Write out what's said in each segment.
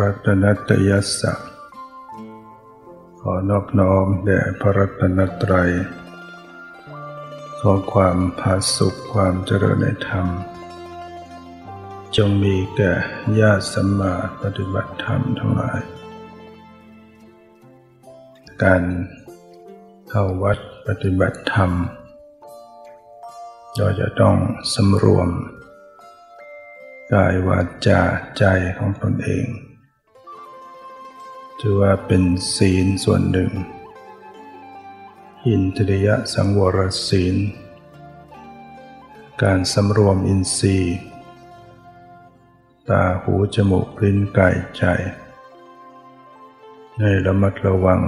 รัตนตยัสสะ ขอนอบน้อมแด่พระรัตนตรัย ขอความผาสุขความเจริญในธรรม จงมีแก่ญาติสัมมาปฏิบัติธรรมทั้งหลาย การเข้าวัดปฏิบัติธรรม เราจะต้องสำรวมกายวาจาใจของตนเอง ถือว่าเป็นศีลส่วนหนึ่ง อินทริยสังวรศีล การสำรวมอินทรีย์ ตาหูจมูกลิ้นกายใจ ให้ระมัดระวัง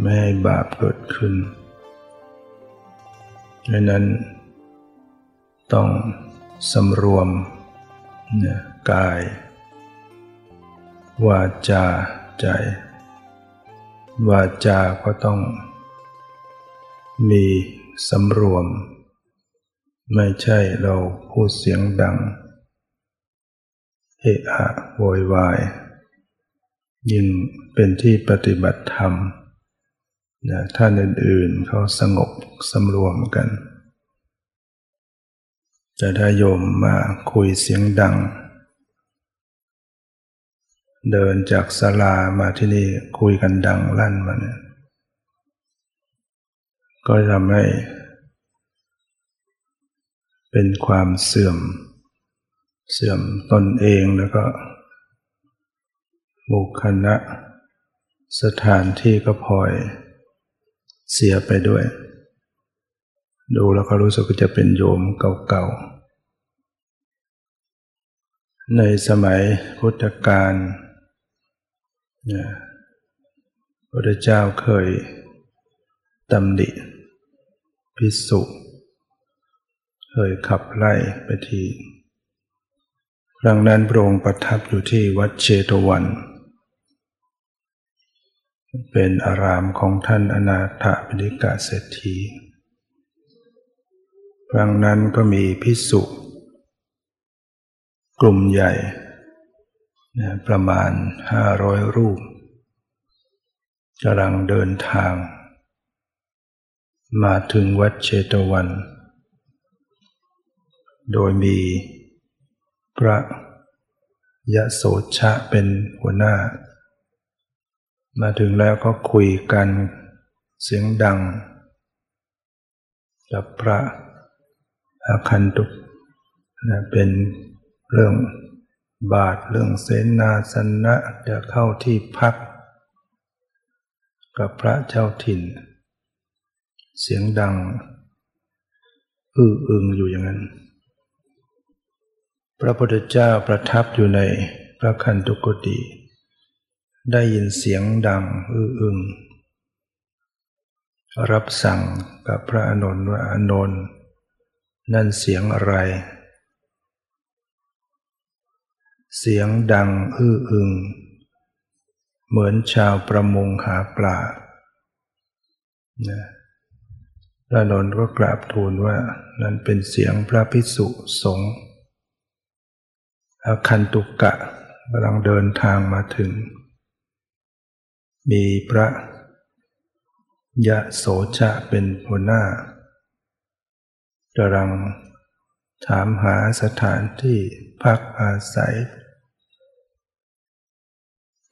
ไม่ให้บาปเกิดขึ้นดังนั้น ต้องสำรวมเนี่ยกาย วาจาใจ วาจาก็ต้อง มีสำรวม ไม่ใช่เราพูดเสียงดังเอะอะโวยวาย ยิ่งเป็นที่ปฏิบัติธรรมนะท่านอื่นๆเขาสงบสำรวมกัน จะได้โยมมาคุยเสียงดัง เดินจากศาลามาที่นี่คุยกันดังลั่นมาเนี่ยก็ทำให้เป็นความเสื่อม เสื่อมตนเองแล้วก็บุคณะสถานที่ก็พลอยเสียไปด้วย ดูแล้วก็รู้สึกจะเป็นโยมเก่าๆในสมัยพุทธกาล นะพระเจ้าเคยตำหนิพิสุเคยขับไล่ไปทีครั้งนั้นพระองค์ประทับอยู่ที่วัดเชตวัน เป็นอารามของท่านอนาถปิฎกาเศรษฐีครั้งนั้นก็มีพิสุกลุ่มใหญ่ ประมาณห้าร้อยรูปกำลังเดินทาง มาถึงวัดเชตวัน โดยมีพระยะโสชะเป็นหัวหน้า มาถึงแล้วก็คุยกันเสียงดัง กับพระอาคันตุนะเป็นเรื่อง บาทเรื่องเสนาสนะจะเข้าที่พัก กับพระเจ้าถิ่น เสียงดัง อื้ออึงอยู่อย่างนั้น พระพุทธเจ้าประทับอยู่ในพระคันตุกติ ได้ยินเสียงดัง อื้ออึง รับสั่งกับพระอนนุนว่าอนุนนั่นเสียงอะไร เสียงดังอื้ออึง เหมือนชาวประมงหาปลานะพระนนท์ก็กราบทูลว่านั่นเป็นเสียงพระพิสุสงฆ์อาคันตุกกะกำลังเดินทางมาถึง มีพระยะโสชะเป็นหัวหน้ากำลังถามหาสถานที่พักอาศัย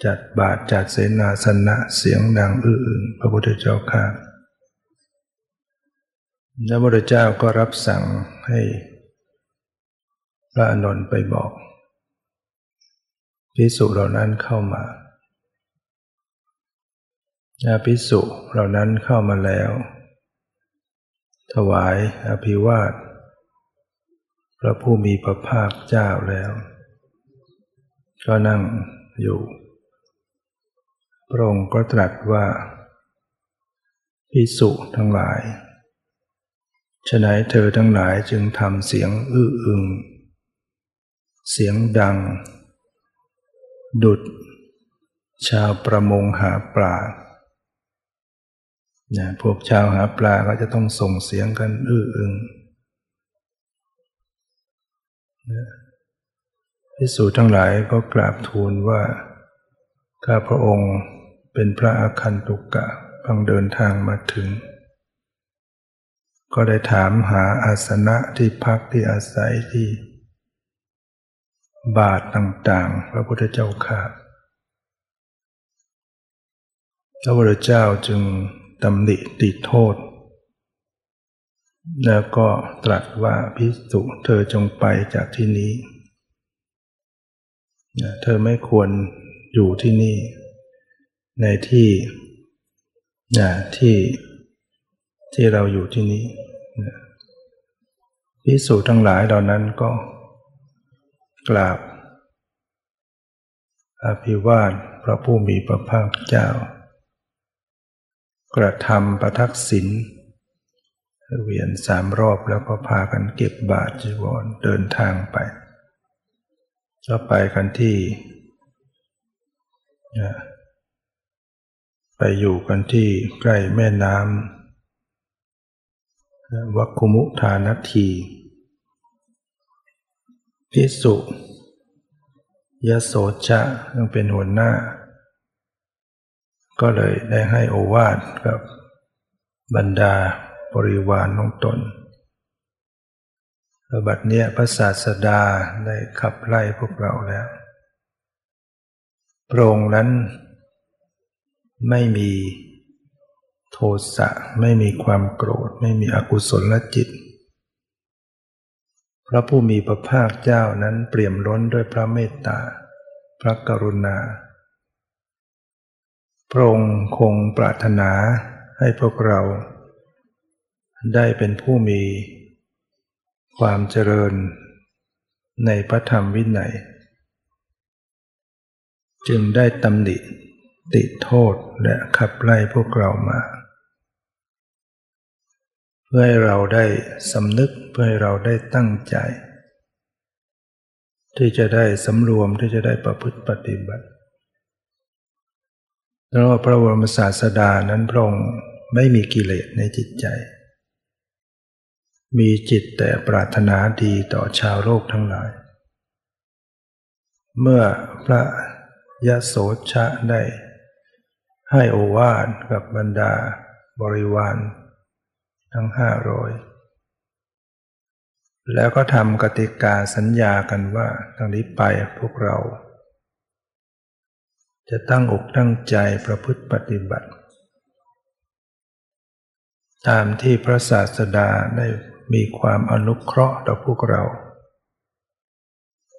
จัดบาทจัดเสนาสนะเสียงดังอื้อพระพุทธเจ้าข้าพระพุทธเจ้าก็รับสั่งให้พระอนนท์ไปบอกพิสุเหล่านั้นเข้ามาอาพิสุเหล่านั้นเข้ามาแล้ว ถวายอภิวาท พระผู้มีพระภาคเจ้าแล้ว ก็นั่งอยู่ พระองค์ก็ตรัสว่าพิสุทั้งหลายฉนัยเธอทั้งหลายจึงทำเสียงอื้ออึง เสียงดัง ดุด ชาวประมงหาปลาเนี่ยพวกชาวหาปลาก็จะต้องส่งเสียงกันอื้ออึงพิสูจทั้งหลายก็กราบทูลว่า ข้าพระองค์ เป็นพระอาคันตุกะพังเดินทางมาถึง ก็ได้ถามหาอาสนะที่พักที่อาศัยที่ บาทต่างๆ พระพุทธเจ้าข้าพระพุทธเจ้าจึงตำหนิติโทษ แล้วก็ตรัสว่าพิสุเธอจงไปจากที่นี้ เธอไม่ควรอยู่ที่นี่ ในที่ที่ที่เราอยู่ที่นี้พิสูจทั้งหลายเหล่านั้นก็กราบอภิวาทพระผู้มีพระภาคเจ้า กระทำประทักษิณเวียนสามรอบแล้วก็พากันเก็บบาตรจีวรเดินทางไปก็ไปกันที่ ไปอยู่กันที่ใกล้แม่น้ำวัคคุมุทานาทีพิสุยโสชะยังเป็นหัวหน้า ก็เลยได้ให้โอวาทกับบรรดาบริวารของตนบัดเนี้ยพระศาสดาได้ขับไล่พวกเราแล้วพระองค์นั้น ไม่มีโทสะไม่มีความโกรธ ไม่มีอกุศลจิต พระผู้มีพระภาคเจ้านั้นเปี่ยมล้นด้วยพระเมตตา พระกรุณา พระองค์คงปรารถนาให้พวกเรา ได้เป็นผู้มี ความเจริญในพระธรรมวินัย จึงได้ตำหนิ ติโทษและขับไล่พวกเรามา เพื่อให้เราได้สำนึกเพื่อให้เราได้ตั้งใจ ที่จะได้สำรวมที่จะได้ประพฤติปฏิบัติแล้วพระบรมศาสดานั้นพระองค์ไม่มีกิเลสในจิตใจ มีจิตแต่ปรารถนาดีต่อชาวโลกทั้งหลาย เมื่อพระยะโสชะได้ ให้โอวาทกับบรรดาบริวาร ทั้งห้าร้อยแล้วก็ทำกติกาสัญญากันว่าตั้งนี้ไปพวกเรา จะตั้งอกตั้งใจประพฤติปฏิบัติ ตามที่พระศาสดาได้มีความอนุเคราะห์ต่อพวกเรา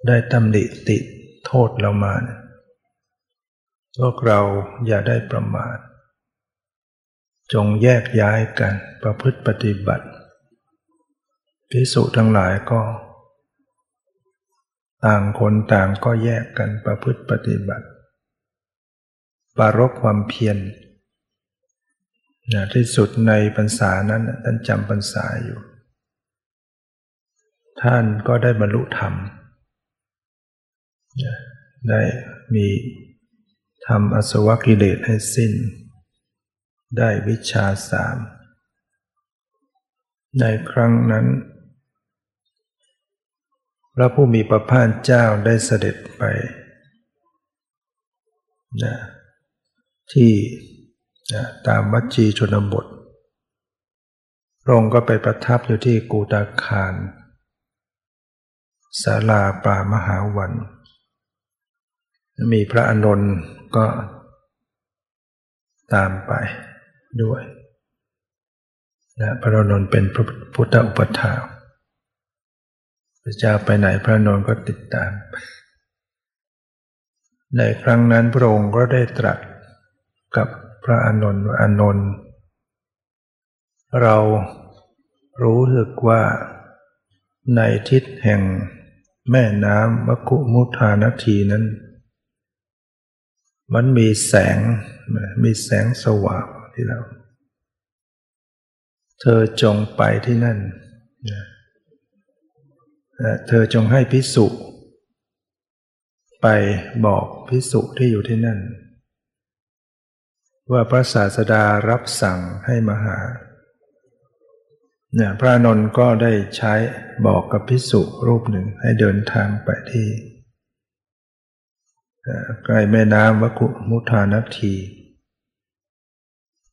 ได้ตำหนิติโทษเรามา พวกเราอย่าได้ประมาท จงแยกย้ายกันประพฤติปฏิบัติพิสุทั้งหลายก็ ต่างคนต่างก็แยกกันประพฤติปฏิบัติ ปารบความเพียรนะที่สุดในพรรษานั้นท่านจำพรรษาอยู่ ท่านก็ได้บรรลุธรรม ได้มี ทำอสวกิเลสให้สิ้น ได้วิชาสาม ในครั้งนั้น พระผู้มีพระภาคเจ้าได้เสด็จไปนะที่ตามวัดจีชนบท พระองค์ก็ไปประทับอยู่ที่กูตาคารศาลาป่ามหาวัน มีพระอนนท์ ก็ตามไปด้วยนะพระอนนท์เป็นพระพุทธอุปถาพระเจ้าไปไหนพระอนนท์ก็ติดตาม ในครั้งนั้นพระองค์ก็ได้ตรัสกับพระอานนท์อานนท์เรารู้สึกว่าในทิศแห่งแม่น้ำมคุมุทานทีนั้น มันมีแสง มีแสงสว่างที่เรา เธอจงไปที่นั่น เธอจงให้พิสุไปบอกพิสุที่อยู่ที่นั่น ว่าพระศาสดารับสั่งให้มาหาเนี่ยพระนนท์ก็ได้ใช้บอกกับพิสุรูปหนึ่งให้เดินทางไปที่ ใกล้แม่น้ำวัคุมุทานัที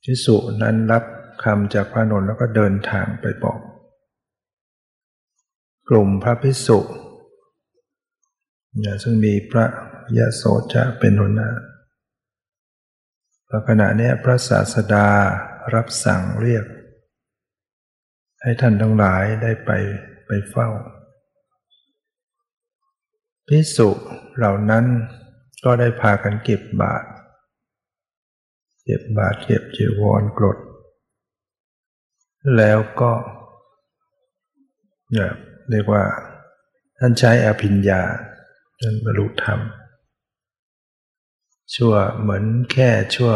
พิสุนั้นรับคำจากพระนนท์แล้วก็เดินทางไปบอก กลุ่มพระพิสุซึ่งมีพระยะโสจะเป็นหัวหน้าขณะนี้พระศาสดารับสั่งเรียก ให้ท่านทั้งหลายได้ไปไปเฝ้า พิสุเหล่านั้น ก็ได้พากันเก็บบาตรเก็บบาตรเก็บจีวรกรด แล้วก็เนี่ยเรียกว่า ท่านใช้อภิญญาท่านบรรลุธรรม ชั่วเหมือนแค่ชั่ว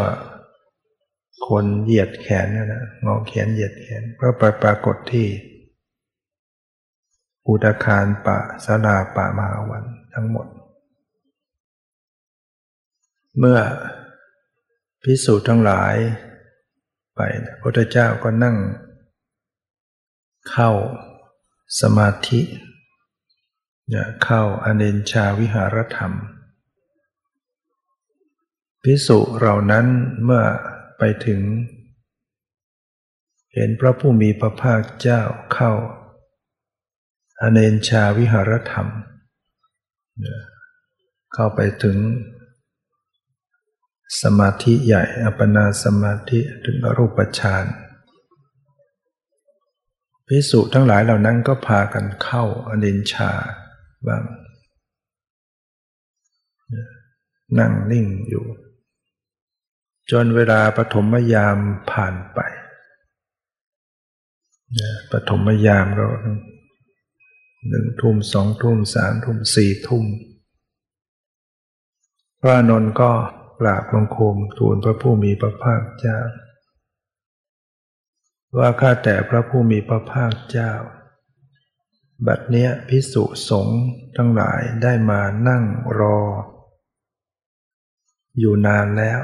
คนเหยียดแขนนี่นะงอแขนเหยียดแขนก็ไปปรากฏที่อุตคารปะสลาปะมหาวันทั้งหมด เมื่อพิสูจน์ทั้งหลายไปพระพุทธเจ้าก็นั่ง เข้าสมาธิเข้าอเนนชาวิหารธรรม พิสุเหล่านั้นเมื่อไปถึง เห็นพระผู้มีพระภาคเจ้าเข้า อเนนชาวิหารธรรม เข้าไปถึง สมาธิใหญ่อัปปนาสมาธิถึงอรูปฌานพิสุทั้งหลายเหล่านั้นก็พากันเข้าอนินชาบ้างนั่งนิ่งอยู่ จนเวลาปฐมยามผ่านไปปฐมยามก็หนึ่งทุ่มสองทุ่มสามทุ่มสี่ทุ่มพระนนท์ก็ ราบบังคมทูลพระผู้มีพระภาคเจ้า ว่าข้าแต่พระผู้มีพระภาคเจ้า บัดเนี้ยพิสุสงฆ์ทั้งหลายได้มานั่งรอ อยู่นานแล้ว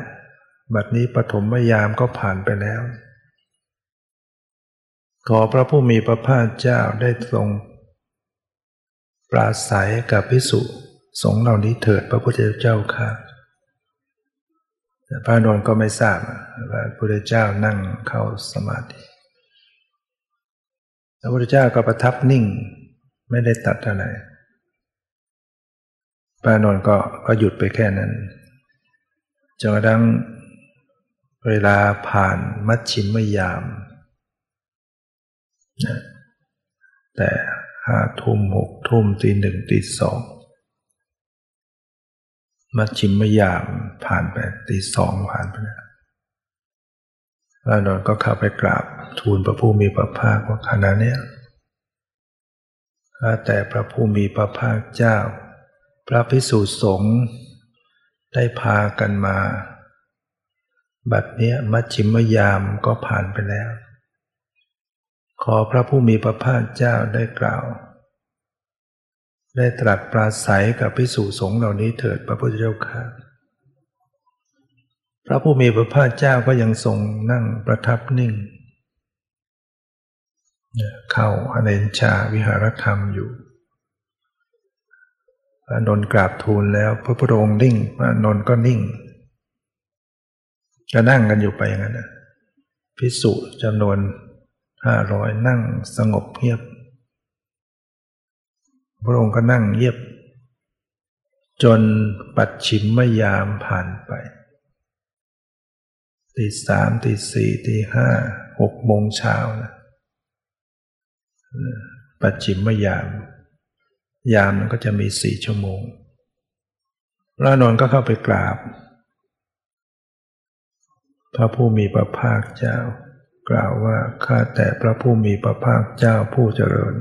บัดนี้ปฐมยามก็ผ่านไปแล้ว ขอพระผู้มีพระภาคเจ้าได้ทรง ปราศัยกับพิสุสงฆ์เหล่านี้เถิดพระพุทธเจ้าค่ะ พระนนท์ก็ไม่ทราบว่าพระพุทธเจ้านั่งเข้าสมาธิพระพุทธเจ้าก็ประทับนิ่ง ไม่ได้ตัดอะไรพระนนท์ก็ก็หยุดไปแค่นั้นจนกระทั่งเวลาผ่านมัชชิมยามแต่ห้าทุ่มหกทุ่มตีหนึ่งตีสอง มัชชิมยามผ่านไปตีสองผ่านไปแล้วพระนนท์ก็เข้าไปกราบทูลพระผู้มีพระภาคว่าขณะนี้ข้าแต่พระผู้มีพระภาคเจ้า พระพิสุสงฆ์ได้พากันมา บัดเนี้ยมัชชิมยามก็ผ่านไปแล้ว ขอพระผู้มีพระภาคเจ้าได้กล่าว ได้ตรัสปราศัยกับพิสุสงฆ์เหล่านี้เถิดพระพุทธเจ้าค่ะพระผู้มีพระภาคเจ้าก็ยังทรงนั่งประทับนิ่ง เข้าอเนนชาวิหารธรรมอยู่พระนนท์กราบทูลแล้วพระพุทธองค์นิ่งพระนนท์ก็นิ่งก็นั่งกันอยู่ไปอย่างนั้นพิสุจำนวนห้าร้อยนั่งสงบเงียบ พระองค์ก็นั่งเยียบ จนปัดฉิมมยามผ่านไปตีสามตีสี่ตีห้าหกโมงเช้านะปัดฉิมมยาม ยามมันก็จะมีสี่ชั่วโมงพระนนท์ก็เข้าไปกราบ พระผู้มีพระภาคเจ้า กล่าวว่าข้าแต่พระผู้มีพระภาคเจ้าผู้เจริญ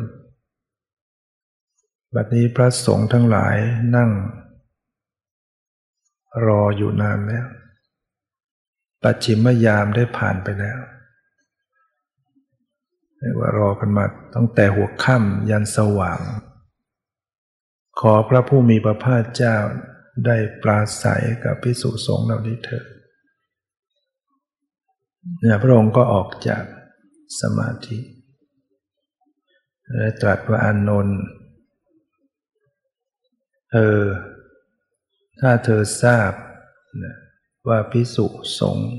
บัดนี้พระสงฆ์ทั้งหลายนั่ง รออยู่นานแล้ว ปัจฉิมยามได้ผ่านไปแล้วเรียกว่ารอกันมาตั้งแต่หัวค่ำยันสว่าง ขอพระผู้มีพระภาคเจ้าได้ปราศัยกับพิสุสงฆ์เหล่านี้เถิดเนี่ยพระองค์ก็ออกจากสมาธิและตรัสว่าอานนท์ เออถ้าเธอทราบว่าพิสุสงฆ์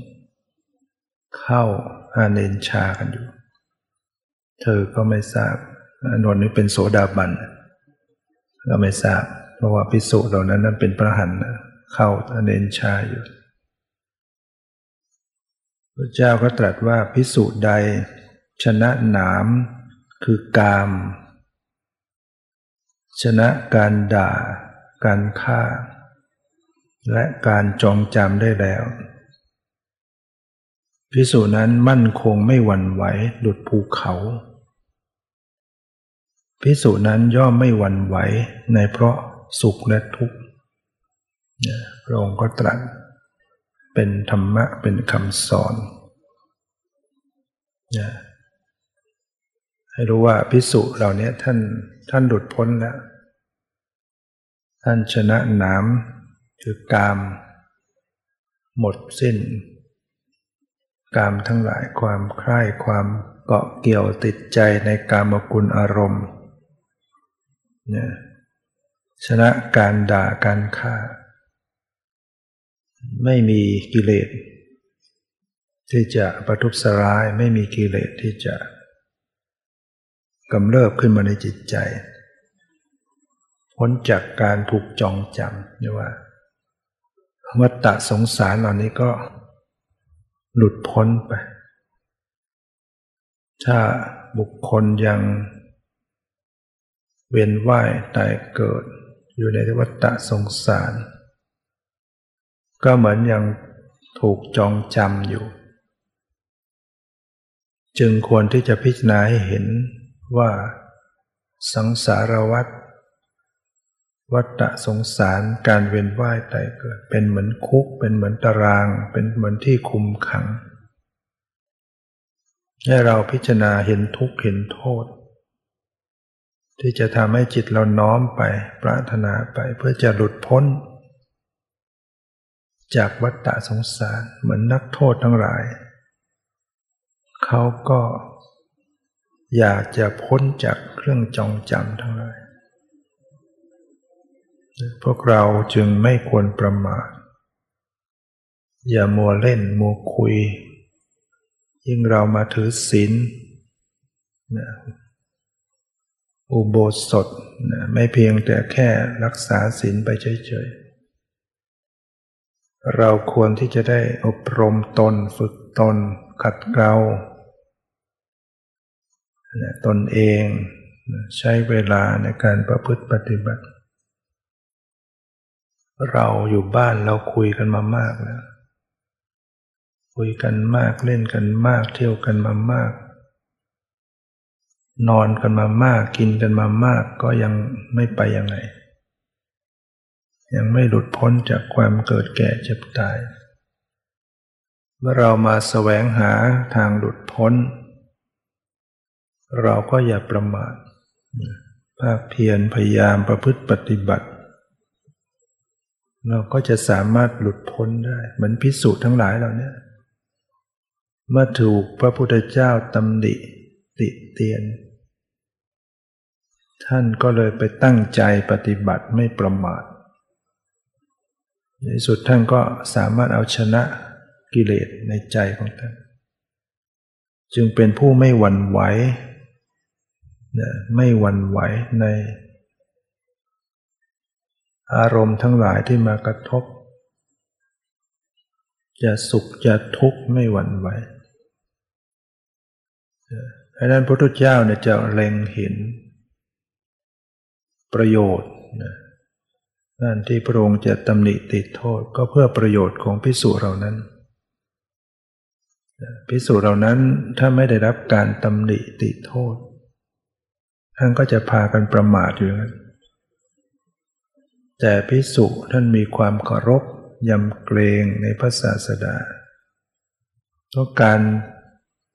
เข้าอาเนนชากันอยู่ เธอก็ไม่ทราบอนนท์นี้เป็นโสดาบันก็ไม่ทราบ เพราะว่าพิสุเหล่านั้นนั้นเป็นพระหันเข้าอาเนนชาอยู่พระเจ้าก็ตรัสว่าพิสุใดชนะหนามคือกาม ชนะการด่า การฆ่า และการจองจำได้แล้ว พิสูจนั้นมั่นคงไม่หวั่นไหวหลุดภูเขา พิสูจนั้นย่อมไม่หวั่นไหวในเพราะสุขและทุกข์พระองค์ก็ตรัสเป็นธรรมะเป็นคำสอนให้รู้ว่าพิสุเหล่านี้ท่านท่านหลุดพ้นแล้ว ท่านชนะน้ำคือกาม หมดสิ้น กามทั้งหลายความใคร่ความเกาะเกี่ยวติดใจในกามกุลอารมณ์เนี่ยชนะการด่าการฆ่า ไม่มีกิเลส ที่จะประทุษร้ายไม่มีกิเลสที่จะกำเริบขึ้นมาในจิตใจ พ้นจากการถูกจองจำนี่ว่าวัฏฏะสงสารเหล่านี้ก็หลุดพ้นไป ถ้าบุคคลยังเวียนว่ายตายเกิด อยู่ในวัฏฏะสงสาร ก็เหมือนยังถูกจองจำอยู่ จึงควรที่จะพิจารณาให้เห็นว่าสังสารวัฏ วัฏสงสารการเวียนว่ายตายเกิด เป็นเหมือนคุก เป็นเหมือนตาราง เป็นเหมือนที่คุมขัง ให้เราพิจารณาเห็นทุกข์เห็นโทษ ที่จะทำให้จิตเราน้อมไปปรารถนาไปเพื่อจะหลุดพ้น จากวัฏสงสารเหมือนนักโทษทั้งหลาย เขาก็อยากจะพ้นจากเครื่องจองจำทั้งหลาย พวกเราจึงไม่ควรประมาท อย่ามัวเล่นมัวคุย ยิ่งเรามาถือศีลอุโบสถไม่เพียงแต่แค่รักษาศีลไปเฉยๆ เราควรที่จะได้อบรมตนฝึกตนขัดเกลาตนเองใช้เวลาในการประพฤติปฏิบัติ เราอยู่บ้านเราคุยกันมามากแล้วคุยกันมากเล่นกันมาก เที่ยวกันมามาก นอนกันมามาก กินกันมามาก ก็ยังไม่ไปยังไง ยังไม่หลุดพ้นจากความเกิดแก่เจ็บตาย เมื่อเรามาแสวงหาทางหลุดพ้น เราก็อย่าประมาทภาคเพียรพยายามประพฤติปฏิบัติ เราก็จะสามารถหลุดพ้นได้ เหมือนพิสูจน์ทั้งหลายเราเนี่ยเมื่อถูกพระพุทธเจ้าตำหนิติเตียน ท่านก็เลยไปตั้งใจปฏิบัติไม่ประมาทในสุดท่านก็สามารถเอาชนะกิเลสในใจของท่าน จึงเป็นผู้ไม่หวั่นไหวไม่หวั่นไหวใน อารมณ์ทั้งหลายที่มากระทบ จะสุขจะทุกข์ไม่หวั่นไหวดังนั้นพระพุทธเจ้าเนี่ยจะเล็งเห็น ประโยชน์นั่นที่พระองค์จะตำหนิติดโทษก็เพื่อประโยชน์ของพิสุเหล่านั้นพิสุเหล่านั้นถ้าไม่ได้รับการตำหนิติโทษ ท่านก็จะพากันประมาทอยู่นั้น แต่พิสุท่านมีความเคารพยำเกรงในพระศาสดาเพราะการ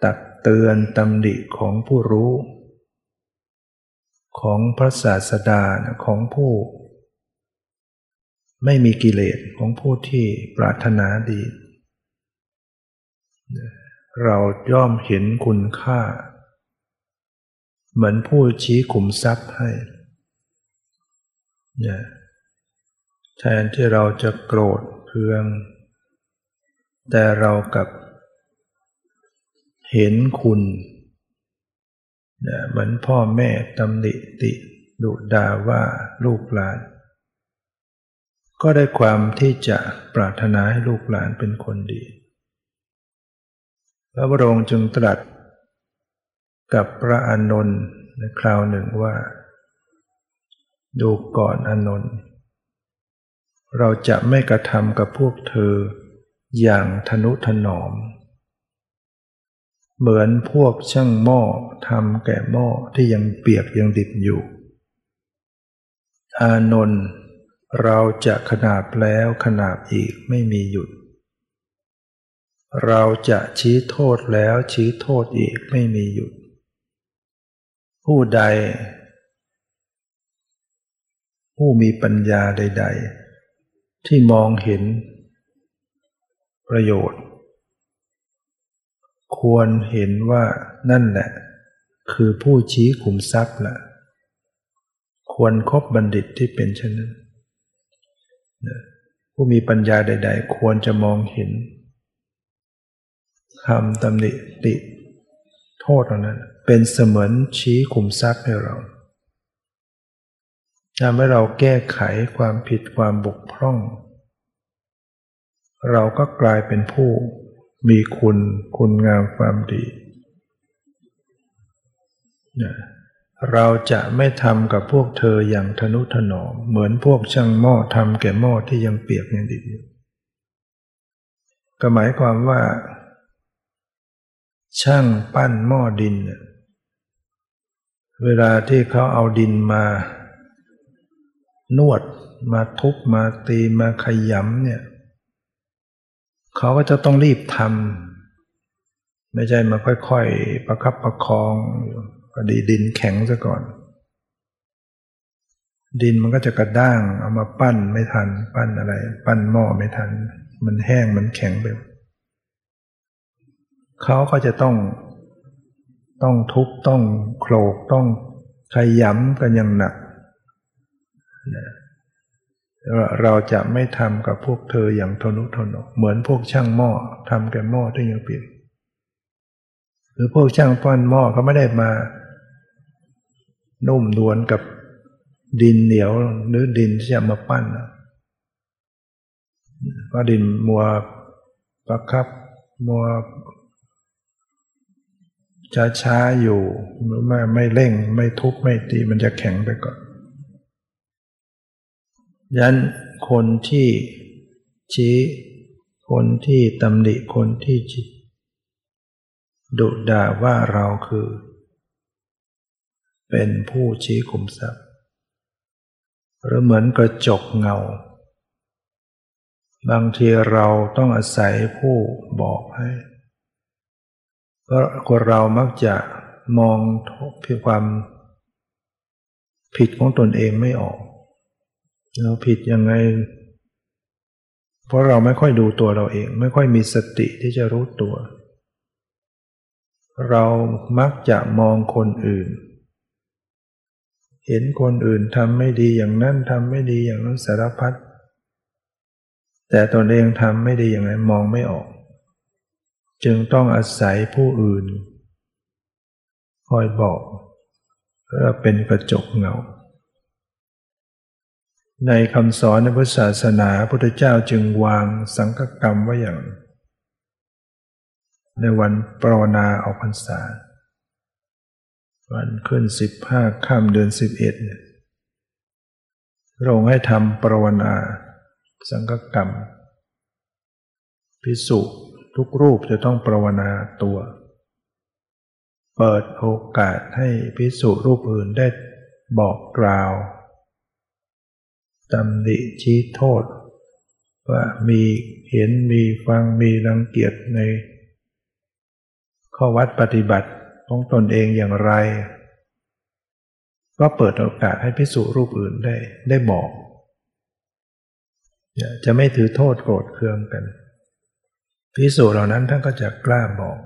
ตักเตือนตำหนิของผู้รู้ ของพระศาสดาของผู้ ไม่มีกิเลสของผู้ที่ปรารถนาดี เราย่อมเห็นคุณค่า เหมือนผู้ชี้ขุมทรัพย์ให้ เนี่ย แทนที่เราจะโกรธเคือง แต่เรากับเห็นคุณเหมือนพ่อแม่ตำหนิติดุดาว่าลูกหลาน ก็ได้ความที่จะปรารถนาให้ลูกหลานเป็นคนดี พระบรมจึงตรัสกับพระอานนท์ในคราวหนึ่งว่า ดูก่อนอานนท์ เราจะไม่กระทำกับพวกเธอ อย่างทนุถนอม เหมือนพวกช่างหม้อทำแก่หม้อที่ยังเปียกยังดิบอยู่ อานนท์เราจะขนาบแล้วขนาบอีกไม่มีหยุด เราจะชี้โทษแล้วชี้โทษอีกไม่มีหยุด ผู้ใด ผู้มีปัญญาใด ๆ ที่มองเห็นประโยชน์ ควรเห็นว่านั่นแหละ คือผู้ชี้ขุมทรัพย์ละควรครบบัณฑิตที่เป็นเช่นนั้นผู้มีปัญญาใด ๆ ควรจะมองเห็นคำตำหนิติ โทษเหล่านั้น เป็นเสมือนชี้ขุมทรัพย์ให้เรา ทำให้เราแก้ไขความผิดความบกพร่อง เราก็กลายเป็นผู้มีคุณคุณงามความดี เราจะไม่ทำกับพวกเธออย่างทนุถนอม เหมือนพวกช่างหม้อทำแก่หม้อที่ยังเปียกยังดิบอยู่ก็หมายความว่า ช่างปั้นหม้อดิน เวลาที่เขาเอาดินมา นวดมาทุบมาตีมาขยำเนี่ยเขาก็จะต้องรีบทำไม่ใช่มาค่อยๆ ประคับประคองพอดีดินแข็งซะก่อน ดินมันก็จะกระด้างเอามาปั้นไม่ทัน ปั้นอะไร ปั้นหม้อไม่ทัน มันแห้งมันแข็งไปเขาก็จะต้อง ต้องทุบต้องโขลกต้องขยำกันอย่างหนัก เราจะไม่ทำกับพวกเธออย่างทนุถนอมเหมือนพวกช่างหม้อทำแก่หม้อที่ยังเปลี่ยนหรือพวกช่างปั้นหม้อเขาไม่ได้มานุ่มนวลกับดินเหนียวหรือดินที่จะมาปั้นเพราะดินมัวประคับมัวช้าๆอยู่ไม่ไม่เร่งไม่ทุบไม่ตีมันจะแข็งไปก่อน ยันคนที่ชี้ คนที่ตำหนิคนที่ดุด่าว่าเราคือ เป็นผู้ชี้ขุมทรัพย์หรือเหมือนกระจกเงา บางทีเราต้องอาศัยผู้บอกให้เพราะคนเรามักจะมองเพียงความผิดของตนเองไม่ออก เราผิดยังไง เพราะเราไม่ค่อยดูตัวเราเอง ไม่ค่อยมีสติที่จะรู้ตัว เรามักจะมองคนอื่น เห็นคนอื่นทำไม่ดีอย่างนั้นทำไม่ดีอย่างนั้นสารพัดแต่ตนเองทำไม่ดีอย่างนั้นมองไม่ออก จึงต้องอาศัยผู้อื่น คอยบอกเพื่อเป็นกระจกเงา ในคำสอนในพุทธศาสนาพุทธเจ้าจึงวางสังฆกรรมไว้อย่าง ในวันปรวนาออกพรรษา วันขึ้นสิบห้าค่ำเดือนสิบเอ็ดเนี่ยพระองค์ให้ทำปรวนา สังฆกรรม พิสุทุกรูปจะต้องปรวนาตัว เปิดโอกาสให้พิสุรูปอื่นได้บอกกล่าว ตำหนิชี้โทษ ว่ามีเห็นมีฟังมีรังเกียจใน ข้อวัดปฏิบัติของตนเองอย่างไร ก็เปิดโอกาสให้พิสูรรูปอื่นได้ได้บอกจะไม่ถือโทษโกรธเคืองกันพิสูจเหล่านั้นท่านก็จะกล้าบอก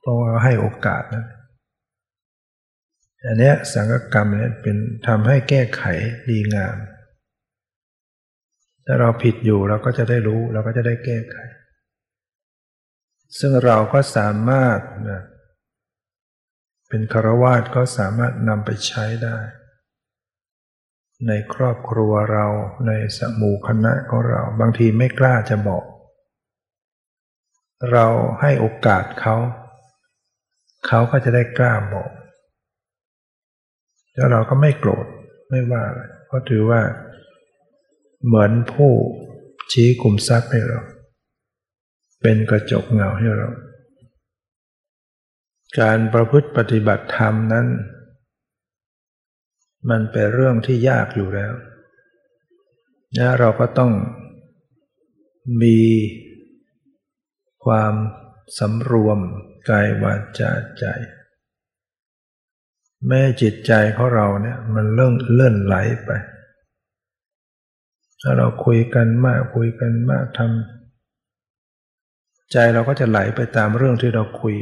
เพราะว่าให้โอกาสนะอันนี้สังกกรรมเนี่ยเป็นทำให้แก้ไขดีงาม ถ้าเราผิดอยู่เราก็จะได้รู้เราก็จะได้แก้ไข ซึ่งเราก็สามารถนะเป็นคารวาสก็สามารถนำไปใช้ได้ ในครอบครัวเราในสมูคณะของเรา บางทีไม่กล้าจะบอก เราให้โอกาสเขาเขาก็จะได้กล้าบอกแล้วเราก็ไม่โกรธไม่ว่าอะไรเพราะถือว่า เหมือนผู้ชี้กลุ่มทรัพย์ให้เรา เป็นกระจกเงาให้เรา การประพฤติปฏิบัติธรรมนั้น มันเป็นเรื่องที่ยากอยู่แล้วนะเราก็ต้องมีความสำรวมกายวาจาใจ แม้จิตใจของเราเนี่ยมันเลื่อนเลื่อนไหลไป ถ้าเราคุยกันมากคุยกันมากทำใจเราก็จะไหลไปตามเรื่องที่เราคุย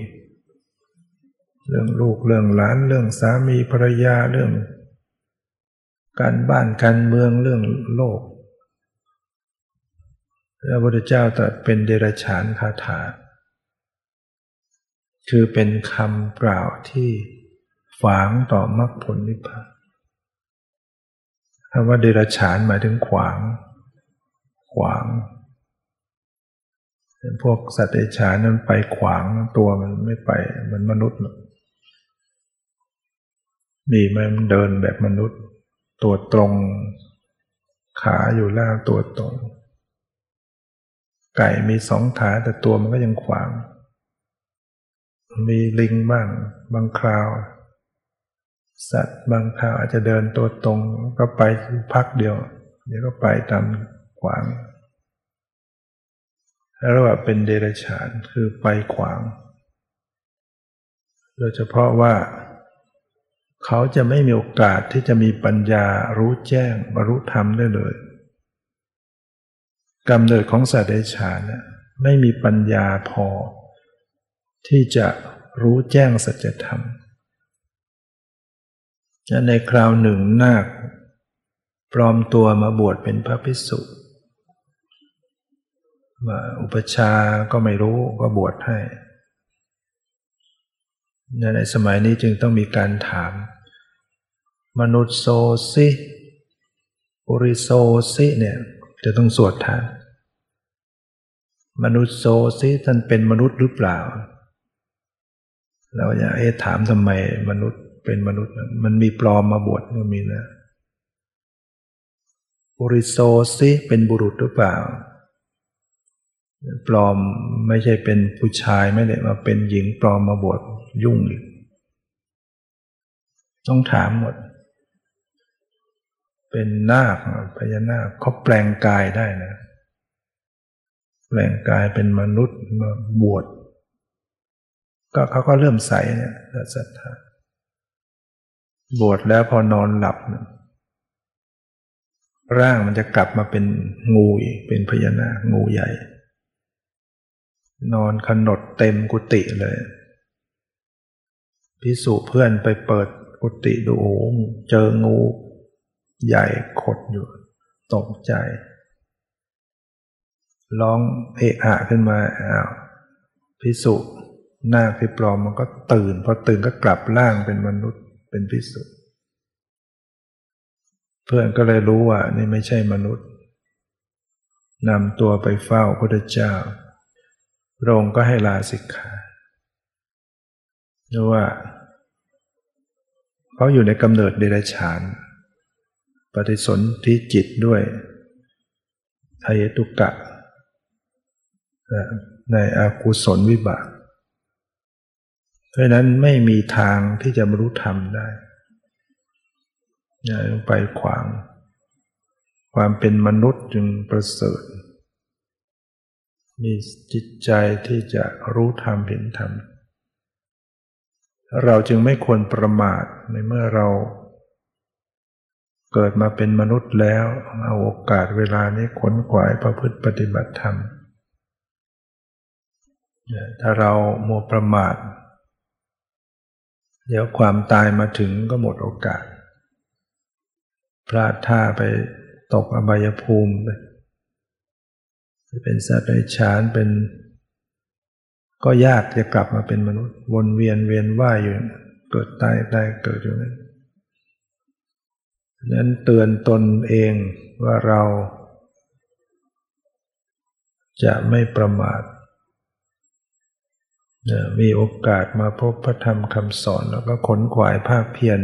เรื่องลูกเรื่องหลานเรื่องสามีภรรยาเรื่อง การบ้านการเมืองเรื่องโลกพระพุทธเจ้าตรัสเป็นเดรัจฉานคาถา คือเป็นคำกล่าวที่ฝางต่อมรรคผลนิพพาน คำว่าเดรัจฉานหมายถึงขวาง ขวางพวกสัตว์เดรัจฉานนั้นไปขวางตัวมันไม่ไปมันมนุษย์นี่มันเดินแบบมนุษย์ ตัวตรง ขาอยู่ล่างตัวตรง ไก่มีสองขาแต่ตัวมันก็ยังขวาง มีลิงบ้างบางคราว สัตว์บางคราวอาจจะเดินตัวตรงก็ไปพักเดียว เดี๋ยวก็ไปตามขวางแล้วว่าเป็นเดรัจฉานคือไปขวาง โดยเฉพาะว่า เขาจะไม่มีโอกาสที่จะมีปัญญารู้แจ้งบรรลุธรรมได้เลยกำเนิดของสัตว์เดรัจฉานไม่มีปัญญาพอ ที่จะรู้แจ้งสัจธรรม ในคราวหนึ่งนาคปลอมตัวมาบวชเป็นพระภิกษุมาอุปชาก็ไม่รู้ก็บวชให้ ในสมัยนี้จึงต้องมีการถาม มนุษย์โซซิปุริโซซิเนี่ยจะต้องสวดทานมนุษย์โซซิท่านเป็นมนุษย์หรือเปล่า เราอยากถามทำไมมนุษย์ เป็นมนุษย์ มันมีปลอมมาบวชก็มีนะบุริโซซิเป็นบุรุษหรือเปล่า ปลอมไม่ใช่เป็นผู้ชายไม่ได้มาเป็นหญิงปลอมมาบวชยุ่งอีกต้องถามหมด เป็นนาคพญานาคเขาแปลงกายได้นะ แปลงกายเป็นมนุษย์มาบวชก็เขาก็เริ่มใสเนี่ยศรัทธา บวชแล้วพอนอนหลับ ร่างมันจะกลับมาเป็นงูอีกเป็นพญานาคงูใหญ่ นอนขนดเต็มกุฏิเลยพิสูจเพื่อนไปเปิดกุฏิดูโอ้เจองู ใหญ่ขดอยู่ ตกใจ ร้องเอะอะขึ้นมาอ้าวพิสุหน้าพิปลอมมันก็ตื่น พอตื่นก็กลับร่างเป็นมนุษย์ เป็นพิสุเพื่อนก็เลยรู้ว่านี่ไม่ใช่มนุษย์นำตัวไปเฝ้าพระเจ้าพระองค์ก็ให้ลาสิกขาเพราะว่า เขาอยู่ในกำเนิดเดรัจฉาน ปฏิสนธิจิตด้วยทายตุกะ ในอากุศลวิบาก เพราะนั้นไม่มีทางที่จะบรรลุธรรมได้อย่าไปขวาง ความเป็นมนุษย์จึงประเสริฐ มีจิตใจที่จะรู้ธรรมเห็นธรรม เราจึงไม่ควรประมาทในเมื่อเราเกิดมาเป็นมนุษย์แล้วเอาโอกาสเวลานี้ขนขวายประพฤติปฏิบัติธรรม ถ้าเราโมประมาท เดี๋ยวความตายมาถึงก็หมดโอกาส พลาดท่าไปตกอบายภูมิไปจะเป็นสัตว์ในฉานเป็น ก็ยากจะกลับมาเป็นมนุษย์ วนเวียนเวียนว่ายอยู่ เกิดตายตายเกิดอยู่นั้นนั้นเตือนตนเองว่าเราจะไม่ประมาท มีโอกาสมาพบพระธรรมคำสอนแล้วก็ขนขวายภาคเพียร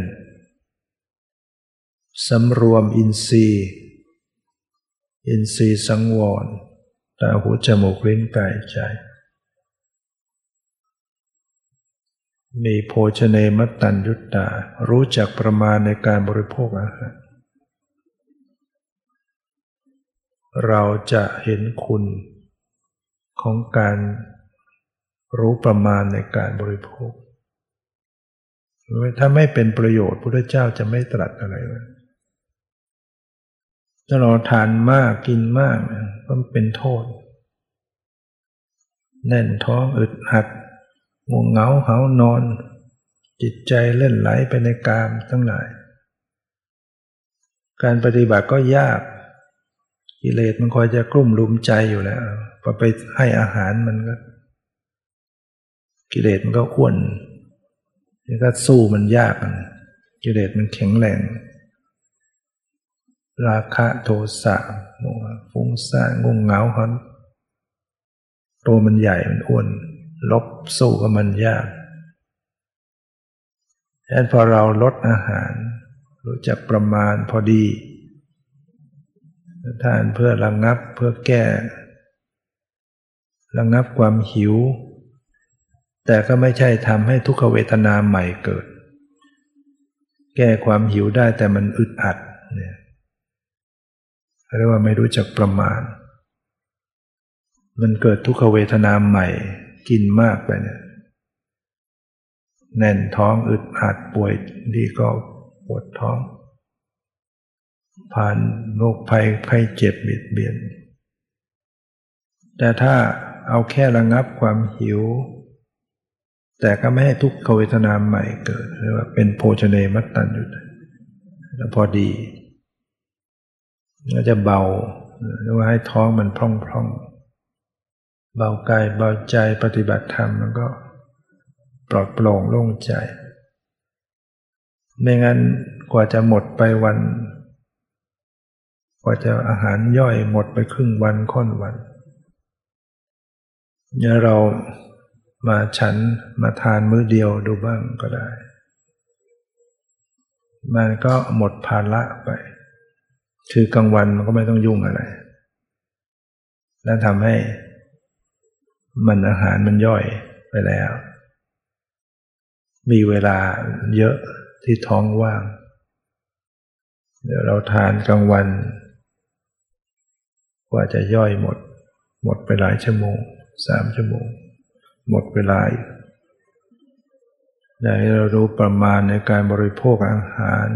สำรวมอินทรีย์ อินทรีย์สังวรตาหูจมูกลิ้นกายใจ มีโภชเนมตันยุตตา รู้จักประมาณในการบริโภคอาหารเราจะเห็นคุณของการ รู้ประมาณในการบริโภค ถ้าไม่เป็นประโยชน์พระเจ้าจะไม่ตรัสอะไรเลยถ้าเราทานมากกินมากก็เป็นโทษ แน่นท้องอึดหัดง่วงเหงาเหานอน จิตใจเล่นไหลไปในกามทั้งหลาย การปฏิบัติก็ยากกิเลสมันคอยจะกลุ่มลุมใจอยู่แล้วพอไปให้อาหารมันก็ กิเลสมันก็อ้วนแล้วก็สู้มันยากนกิเลสมันแข็งแรง ราคะโทสะโมหะฟุ้งซ่านงงเหงาฮอนตัวมันใหญ่มันอ้วนลบสู้กับมันยากฉะนั้นพอเราลดอาหาร รู้จักประมาณพอดีทานเพื่อระงงับเพื่อแก้ระงงับความหิว แต่ก็ไม่ใช่ทำให้ทุกขเวทนาใหม่เกิด แก้ความหิวได้แต่มันอึดอัดเนี่ยเรียกว่าไม่รู้จักประมาณ มันเกิดทุกขเวทนาใหม่ กินมากไปเนี่ยแน่นท้องอึดอัดป่วยดีก็ปวดท้อง ผ่านโรคภัยไข้เจ็บเบียดเบียน แต่ถ้าเอาแค่ระงับความหิว แต่ก็ไม่ให้ทุกขเวทนาใหม่เกิดเรียกว่าเป็นโภชเนมัตตันอยู่แล้วพอดีก็จะเบาหรือว่าให้ท้องมันพร่องๆเบากายเบาใจปฏิบัติธรรมมันก็ปลอดโปร่งโล่งใจ ไม่งั้นกว่าจะหมดไปวัน กว่าจะอาหารย่อยหมดไปครึ่งวันค่อนวันเนี่ยเรา มาฉันมาทานมื้อเดียวดูบ้างก็ได้ มันก็หมดภาระไป คือกลางวันมันก็ไม่ต้องยุ่งอะไร แล้วทำให้มันอาหารมันย่อยไปแล้ว มีเวลาเยอะที่ท้องว่าง เดี๋ยวเราทานกลางวัน กว่าจะย่อยหมด หมดไปหลายชั่วโมงสามชั่วโมง หมดเวลาได้เรารู้ประมาณในการบริโภคอาหาร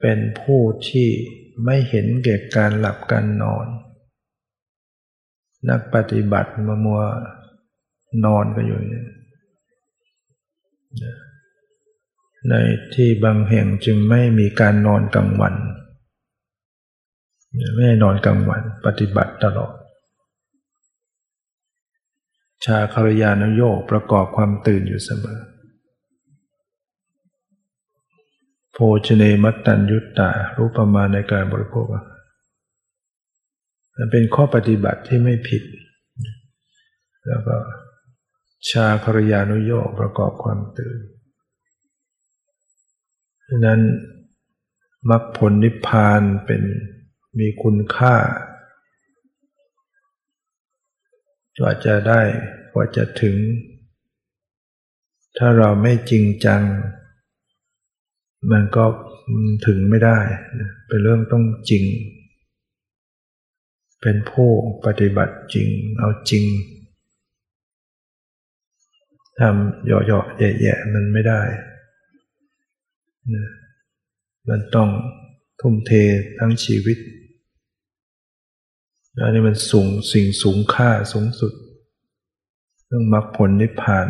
เป็นผู้ที่ไม่เห็นเก่การหลับการนอน นักปฏิบัติมามัวนอนกันอยู่นี่ในที่บางแห่งจึงไม่มีการนอนกลางวัน ไม่นอนกลางวันปฏิบัติตลอด ชาคารยานโยกประกอบความตื่นอยู่เสมอ โภชเนมัตตัญยุตตารู้ประมาณในการบริโภคมันเป็นข้อปฏิบัติที่ไม่ผิด แล้วก็ชาครยานุโยกประกอบความตื่นดังนั้นมรรคผลนิพพานเป็นมีคุณค่า กว่าจะได้กว่าจะถึง ถ้าเราไม่จริงจัง มันก็ถึงไม่ได้ เป็นเรื่องต้องจริง เป็นผู้ปฏิบัติจริง เอาจริงทำหยอกๆแย่ๆมันไม่ได้ มันต้องทุ่มเททั้งชีวิต อันนี้มันสูงสิ่งสูงค่าสูงสุด เรื่องมรรคผลนิพพาน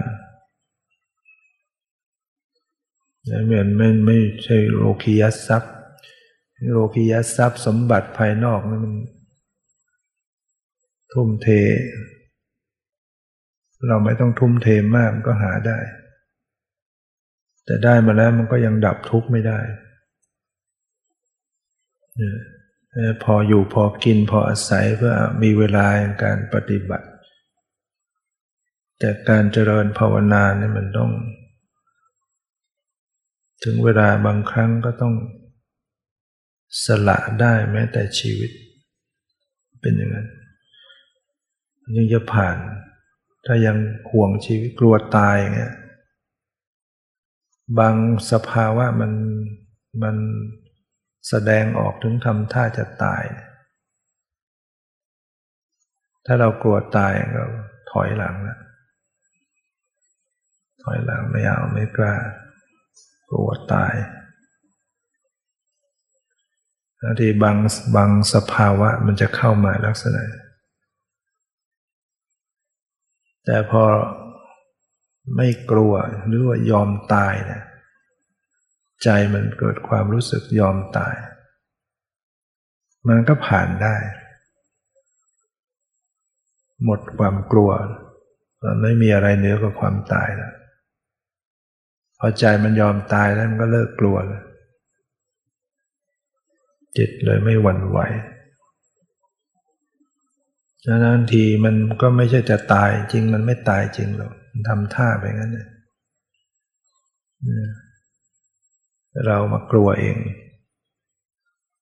เหมือนไม่ไม่ใช่โลคียทรัพย์ โลคียทรัพย์สมบัติภายนอกนันมันทุ่มเท เราไม่ต้องทุ่มเทมากก็หาได้ แต่ได้มาแล้วมันก็ยังดับทุกข์ไม่ได้ เนี่ย พออยู่พอกินพออาศัยเพื่อมีเวลาในการปฏิบัติ แต่การเจริญภาวนาเนี่ยมันต้อง ถึงเวลาบางครั้งก็ต้องสละได้แม้แต่ชีวิต เป็นอย่างนั้นยังจะผ่าน ถ้ายังห่วงชีวิตกลัวตายอย่างเงี้ยบางสภาวะมันมัน แสดงออกถึงทำท่าจะตาย ถ้าเรากลัวตายก็ถอยหลังนะถอยหลังไม่เอาไม่กล้ากลัวตายบางทีบางบางสภาวะมันจะเข้ามาลักษณะ แต่พอไม่กลัวหรือว่ายอมตายเนี่ย ใจมันเกิดความรู้สึกยอมตาย มันก็ผ่านได้ หมดความกลัว มันไม่มีอะไรเหนือกว่าความตายแล้วพอใจมันยอมตายแล้วมันก็เลิกกลัวเลยจิตเลยไม่หวั่นไหวฉะนั้นทีมันก็ไม่ใช่จะตายจริงมันไม่ตายจริงหรอกทำท่าไปงั้นเลย เรามากลัวเอง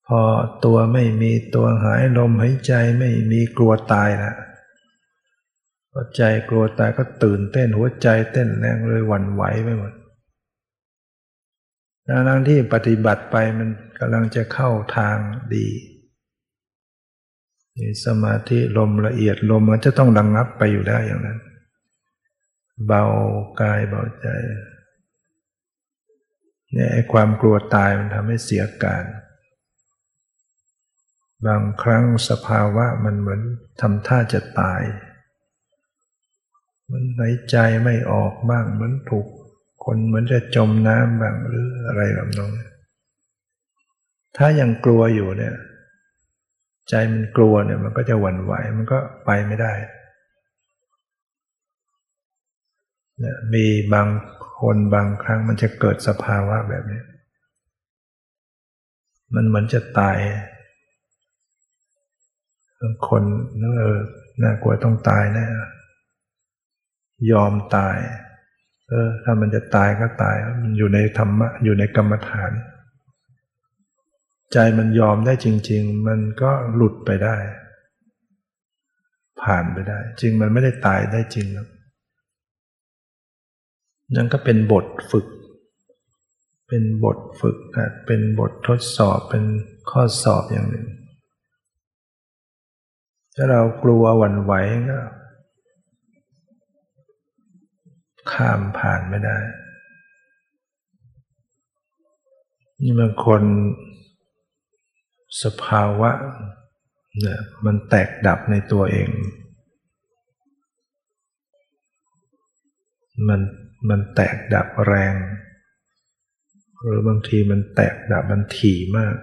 พอตัวไม่มีตัวหายลมหายใจไม่มีกลัวตายละพอใจกลัวตายก็ตื่นเต้นหัวใจเต้นแรงเลยหวั่นไหวไปหมดทั้งที่ปฏิบัติไปมันกำลังจะเข้าทางดีนี่สมาธิลมละเอียดลมมันจะต้องระงงับไปอยู่ได้อย่างนั้น เบากายเบาใจ เนี่ยไอความกลัวตายมันทำให้เสียการ บางครั้งสภาวะมันเหมือนทำท่าจะตาย มันหายใจไม่ออกบ้างเหมือนถูก คนเหมือนจะจมน้ำบ้างหรืออะไรแบบนั้นถ้ายังกลัวอยู่เนี่ย ใจมันกลัวเนี่ยมันก็จะหวั่นไหวมันก็ไปไม่ได้เนี่ย มีบางคนบางครั้งมันจะเกิดสภาวะแบบนี้ มันเหมือนจะตายบางคนนึกเออน่ากลัวต้องตายแน่ยอมตาย เออ ถ้ามันจะตายก็ตาย มันอยู่ในธรรมะ อยู่ในกรรมฐาน ใจมันยอมได้จริง ๆ มันก็หลุดไปได้ ผ่านไปได้ จริงมันไม่ได้ตายได้จริงหรอก นั่นก็เป็นบทฝึก เป็นบทฝึกเป็นบททดสอบเป็นข้อสอบอย่างหนึ่ง ถ้าเรากลัวหวั่นไหวก็ข้ามผ่านไม่ได้ นี่บางคนสภาวะเนี่ยมันแตกดับในตัวเอง มัน มันแตกดับแรง หรือบางทีมันแตกดับมันถี่มาก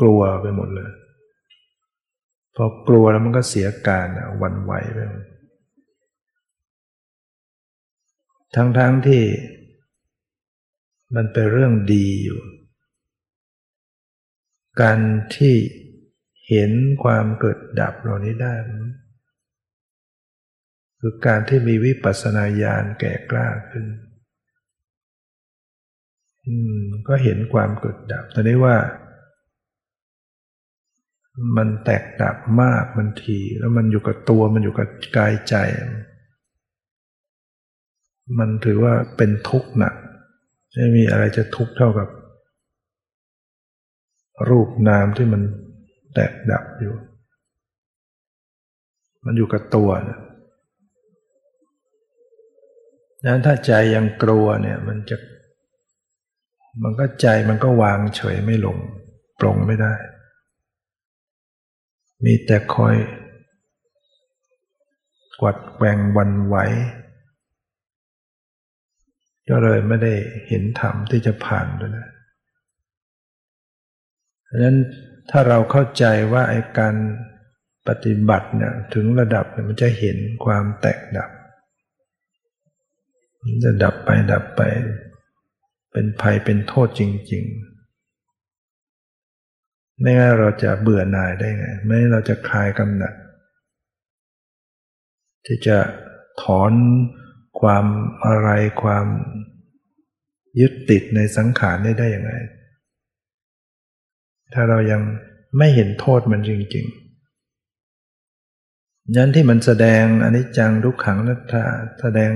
กลัวไปหมดเลย พอกลัวแล้วมันก็เสียการวันไหวไปทั้งๆทที่ มันเป็นเรื่องดีอยู่ การที่เห็นความเกิดดับเหล่านี้ได้ คือการที่มีวิปัสสนาญาณแก่กล้าขึ้น อืม ก็เห็นความเกิดดับแต่ได้ว่า มันแตกดับมากมันทีแล้วมันอยู่กับตัวมันอยู่กับกายใจ มันถือว่าเป็นทุกข์หนักไม่มีอะไรจะทุกข์เท่ากับ รูปนามที่มันแตกดับอยู่ มันอยู่กับตัวเนี่ย นั้นถ้าใจยังกลัวเนี่ย มันจะ มันก็ใจมันก็วางเฉยไม่ลงปรงไม่ได้ มีแต่คอย กวัดแกงวันไหว ก็เลยไม่ได้เห็นธรรมที่จะผ่านด้วยนะดังนั้นถ้าเราเข้าใจว่าไอ้การปฏิบัติเนี่ยถึงระดับเนี่ยมันจะเห็นความแตกดับ จะดับไปดับไป เป็นภัยเป็นโทษจริง ๆ ไม่งั้นเราจะเบื่อหน่ายได้ไง ไม่เราจะคลายกำหนัด ที่จะถอนความอะไรความยึดติดในสังขารได้ได้ยังไง ถ้าเรายังไม่เห็นโทษมันจริงๆยันที่มันแสดงอนิจจังทุกขังนัตถาแสดง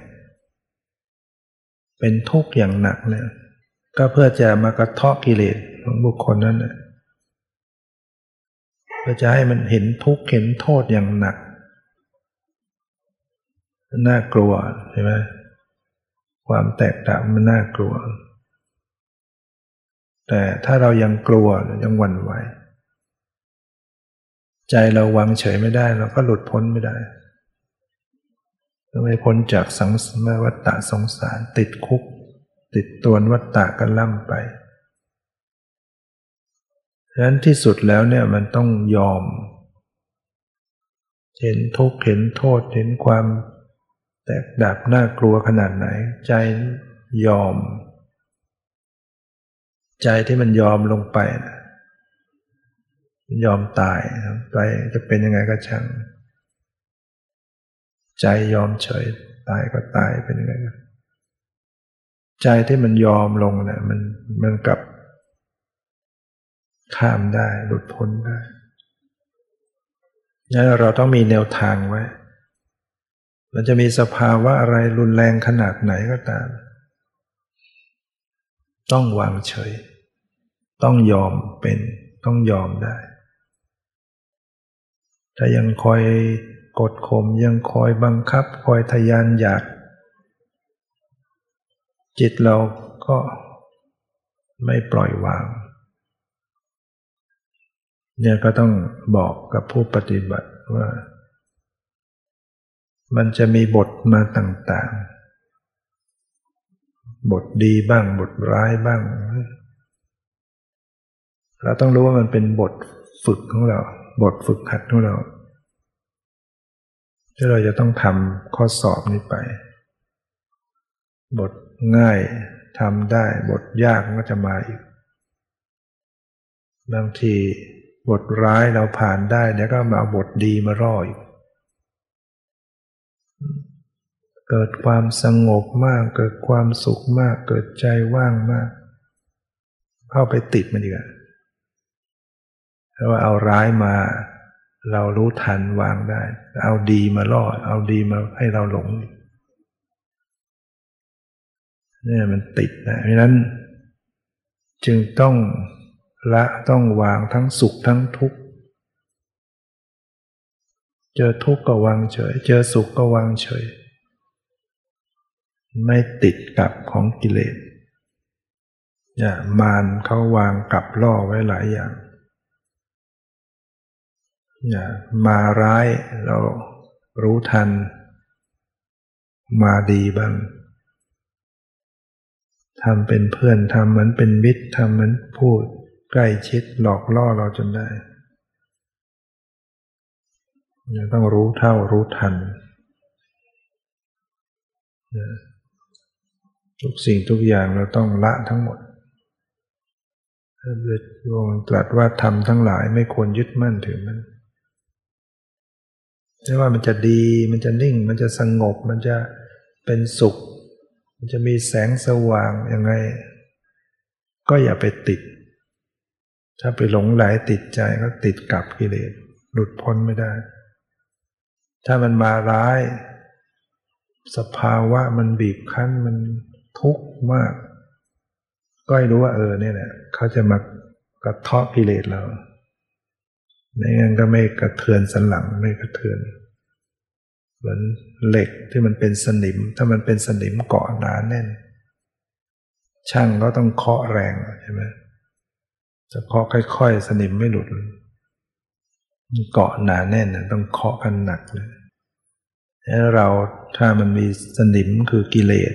เป็นทุกข์อย่างหนักเนี่ยก็เพื่อจะมากระเทาะกิเลสของบุคคลนั้นเพื่อจะให้มันเห็นทุกข์เห็นโทษอย่างหนัก น่ากลัวใช่ไหมความแตกต่างมันน่ากลัว แต่ถ้าเรายังกลัวยังหวั่นไหว ใจเราวางเฉยไม่ได้ เราก็หลุดพ้นไม่ได้ เราไม่พ้นจากสังสารวัฏฏะสงสาร ติดคุก ติดตัววัฏฏะกันล่ำไปดังนั้นที่สุดแล้วเนี่ยมันต้องยอม เห็นทุกข์เห็นโทษเห็นความแตกดับน่ากลัวขนาดไหน ใจยอม ใจที่มันยอมลงไปนะยอมตายไปจะเป็นยังไงก็ช่าง ใจยอมเฉย ตายก็ตายเป็นยังไงก็ใจที่มันยอมลงเนะี่ยมันมันกับ ข้ามได้หลุดพ้นได้งั้นเราต้องมีแนวทางไว้ มันจะมีสภาวะอะไรรุนแรงขนาดไหนก็ตาม ต้องวางเฉย ต้องยอมเป็น ต้องยอมได้ ถ้ายังคอย กดข่มยังคอยบังคับคอยทยานอยาก จิตเราก็ไม่ปล่อยวาง เนี่ยก็ต้องบอกกับผู้ปฏิบัติว่า มันจะมีบทมาต่างๆ บทดีบ้างบทร้ายบ้าง เราต้องรู้ว่ามันเป็นบทฝึกของเรา บทฝึกหัดของเรา ที่เราจะต้องทำข้อสอบนี้ไป บทง่ายทำได้ บทยากก็จะมาอีก บางทีบทร้ายเราผ่านได้เดี๋ยวก็มาเอาบทดีมาร่ออีก เกิดความสงบมาก เกิดความสุขมาก เกิดใจว่างมาก เข้าไปติดมันดีกว่าถ้าว่าเอาร้ายมา เรารู้ทันวางได้ เอาดีมาล่อเอาดีมาให้เราหลงเนี่ยมันติดนะเพราะนั้น จึงต้องละต้องวางทั้งสุขทั้งทุกข์เจอทุกข์ก็วางเฉย เจอสุขก็วางเฉย ไม่ติดกับของกิเลสอย่ามารเขาวางกับล่อไว้หลายอย่าง มาร้ายเรารู้ทัน มาดีบ้างทำเป็นเพื่อนทำเหมือนเป็นมิตรทำเหมือนพูด ใกล้ชิดหลอกล่อเราจนได้ต้องรู้เท่ารู้ทัน ทุกสิ่งทุกอย่างเราต้องละทั้งหมดพระพุทธองค์ตรัสว่าทำทั้งหลายไม่ควรยึดมั่นถือมัน ไม่ว่ามันจะดี มันจะนิ่ง มันจะสงบ มันจะเป็นสุข มันจะมีแสงสว่างยังไง ก็อย่าไปติด ถ้าไปหลงไหลติดใจก็ติดกับกิเลสหลุดพ้นไม่ได้ ถ้ามันมาร้าย สภาวะมันบีบคั้นมันทุกข์มาก ก็ให้รู้ว่าเออเนี่ยแหละเขาจะมากระเทาะกิเลสเรา ในงั้นก็ไม่กระเทือนสันหลังไม่กระเทือนเหมือนเหล็กที่มันเป็นสนิม ถ้ามันเป็นสนิมเกาะหนาแน่น ช่างก็ต้องเคาะแรงใช่ไหมจะเคาะค่อยๆ สนิมไม่หลุด เกาะหนาแน่นต้องเคาะกันหนักเลยแล้วเราถ้ามันมีสนิมคือกิเลส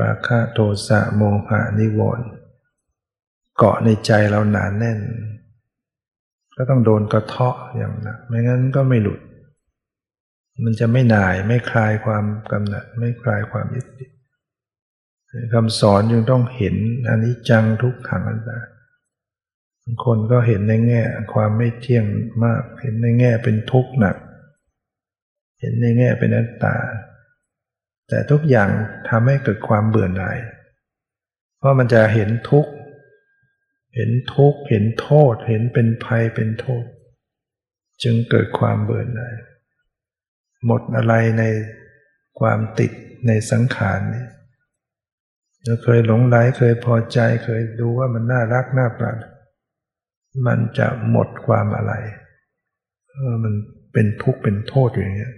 ราคะโทสะโมหะนิวรณ์เกาะในใจเราหนาแน่น ก็ต้องโดนกระเทาะอย่างหนักไม่งั้นก็ไม่หลุด มันจะไม่หน่ายไม่คลายความกำหนัด ไม่คลายความยึดติดคำสอนจึงต้องเห็นอันนี้จังทุกขังอันตางคนก็เห็นในแง่ความไม่เที่ยงมาก เห็นในแง่เป็นทุกข์หนัก เห็นในแง่เป็นอัตตา แต่ทุกอย่างทำให้เกิดความเบื่อหน่าย เพราะมันจะเห็นทุกข์ เห็นทุกข์เห็นโทษ เห็นเป็นภัยเป็นโทษ จึงเกิดความเบื่อหน่ายหมดอะไรในความติดในสังขารนี้เราเคยหลงไหลเคยพอใจเคยดูว่ามันน่ารักน่าปรารถมันจะหมดความอะไรมันเป็นทุกข์เป็นโทษอย่างเงี้ย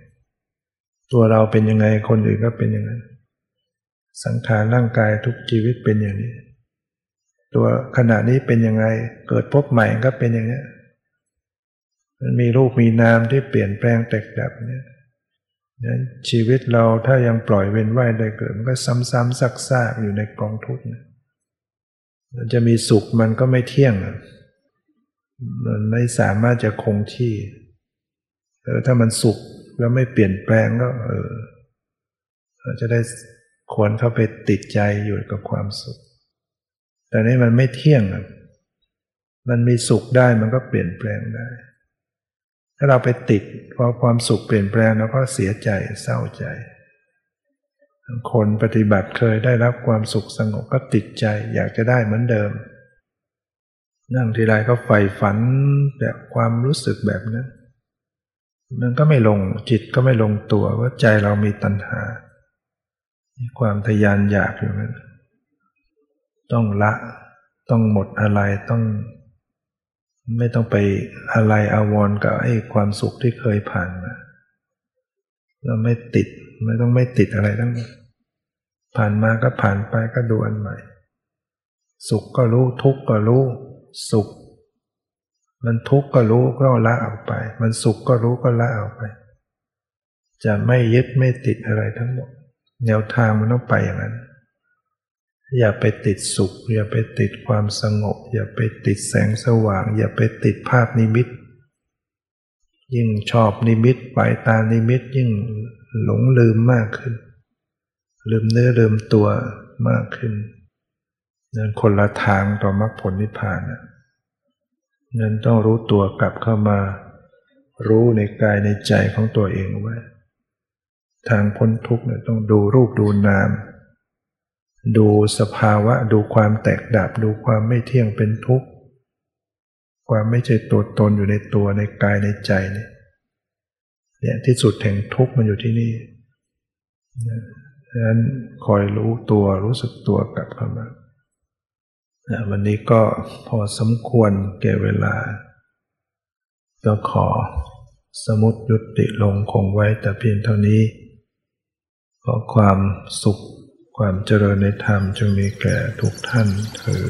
ตัวเราเป็นยังไงคนอื่นก็เป็นอย่างนั้น สังขารร่างกายทุกชีวิตเป็นอย่างนี้ ตัวขณะนี้เป็นยังไง เกิดพบใหม่ก็เป็นอย่างนี้มันมีรูปมีนามที่เปลี่ยนแปลงแตกดับเนี่ยนั้นชีวิตเราถ้ายังปล่อยเว้นว่ายได้เกิด มันก็ซ้ำๆซักๆอยู่ในกองทุกข์มันจะมีสุขมันก็ไม่เที่ยง มันไม่สามารถจะคงที่เออถ้ามันสุขแล้วไม่เปลี่ยนแปลงก็ เออเราจะได้ควรเข้าไปติดใจอยู่กับความสุข แต่นี่มันไม่เที่ยงมันมีสุขได้มันก็เปลี่ยนแปลงได้ ถ้าเราไปติดพอความสุขเปลี่ยนแปลงเราก็เสียใจเศร้าใจ คนปฏิบัติเคยได้รับความสุขสงบก็ติดใจ อยากจะได้เหมือนเดิม นั่งทีไรก็ใฝ่ฝันแบบความรู้สึกแบบนั้นมันก็ไม่ลงจิตก็ไม่ลงตัวว่าใจเรามีตัณหา มีความทยานอยากอยู่นั้น ต้องละ ต้องหมดอะไรต้องไม่ต้องไปอะไรอาวรกับไอ้ความสุขที่เคยผ่านมาเราไม่ติดไม่ต้องไม่ติดอะไรทั้งผ่านมาก็ผ่านไปก็ดูอันใหม่ สุขก็รู้ทุกข์ก็รู้สุข มันทุกข์ก็รู้ก็ละออกไป มันสุขก็รู้ก็ละออกไป จะไม่ยึดไม่ติดอะไรทั้งหมดแนวทางมันต้องไปอย่างนั้น อย่าไปติดสุข อย่าไปติดความสงบ อย่าไปติดแสงสว่าง อย่าไปติดภาพนิมิต ยิ่งชอบนิมิตไปตานิมิตยิ่งหลงลืมมากขึ้น ลืมเนื้อลืมตัวมากขึ้นนั่นคนละทางต่อมรรคผลนิพพานนั่นต้องรู้ตัวกลับเข้ามา รู้ในกายในใจของตัวเองไว้ ทางพ้นทุกข์เนี่ยต้องดูรูปดูนาม ดูสภาวะ ดูความแตกดับ ดูความไม่เที่ยงเป็นทุกข์ ความไม่ใช่ตัวตนอยู่ในตัวในกายในใจเนี่ยเนี่ยที่สุดแห่งทุกข์มันอยู่ที่นี่ดังนั้นคอยรู้ตัวรู้สึกตัวกลับเข้ามาวันนี้ก็พอสมควรแก่เวลา ก็ขอสมุดยุติลงคงไว้แต่เพียงเท่านี้ ขอความสุข ความเจริญในธรรมจงมีแก่ทุกท่านเธอ